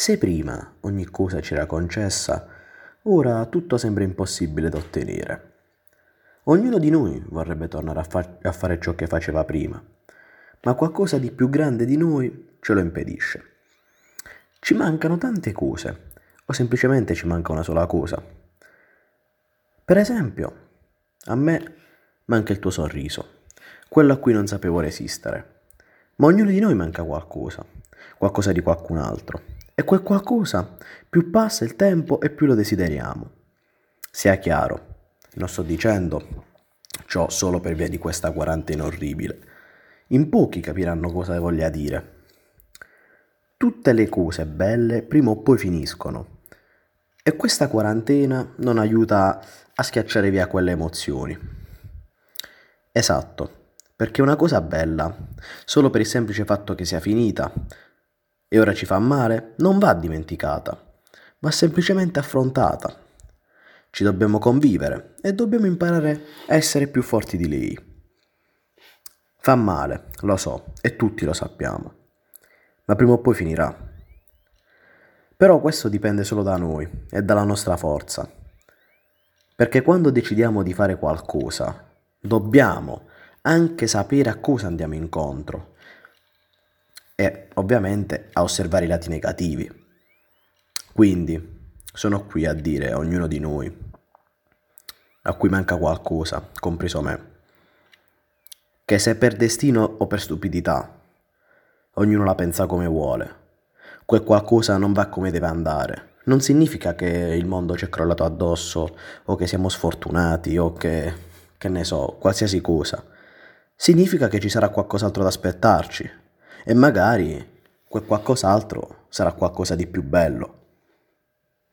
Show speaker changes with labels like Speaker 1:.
Speaker 1: Se prima ogni cosa ci era concessa, ora tutto sembra impossibile da ottenere. Ognuno di noi vorrebbe tornare a, fa- a fare ciò che faceva prima, ma qualcosa di più grande di noi ce lo impedisce. Ci mancano tante cose, o semplicemente ci manca una sola cosa. Per esempio, a me manca il tuo sorriso, quello a cui non sapevo resistere. Ma ognuno di noi manca qualcosa, qualcosa di qualcun altro. E quel qualcosa, più passa il tempo e più lo desideriamo. Sia chiaro, non sto dicendo ciò solo per via di questa quarantena orribile. In pochi capiranno cosa voglia dire. Tutte le cose belle prima o poi finiscono. E questa quarantena non aiuta a schiacciare via quelle emozioni. Esatto, perché una cosa bella, solo per il semplice fatto che sia finita e ora ci fa male, non va dimenticata, va semplicemente affrontata. Ci dobbiamo convivere e dobbiamo imparare a essere più forti di lei. Fa male, lo so, e tutti lo sappiamo, ma prima o poi finirà. Però questo dipende solo da noi e dalla nostra forza. Perché quando decidiamo di fare qualcosa, dobbiamo anche sapere a cosa andiamo incontro e ovviamente a osservare i lati negativi. Quindi sono qui a dire a ognuno di noi, a cui manca qualcosa, compreso me, che se per destino o per stupidità, ognuno la pensa come vuole, quel qualcosa non va come deve andare. Non significa che il mondo ci è crollato addosso o che siamo sfortunati o che, che ne so, qualsiasi cosa significa che ci sarà qualcos'altro da aspettarci e magari quel qualcos'altro sarà qualcosa di più bello.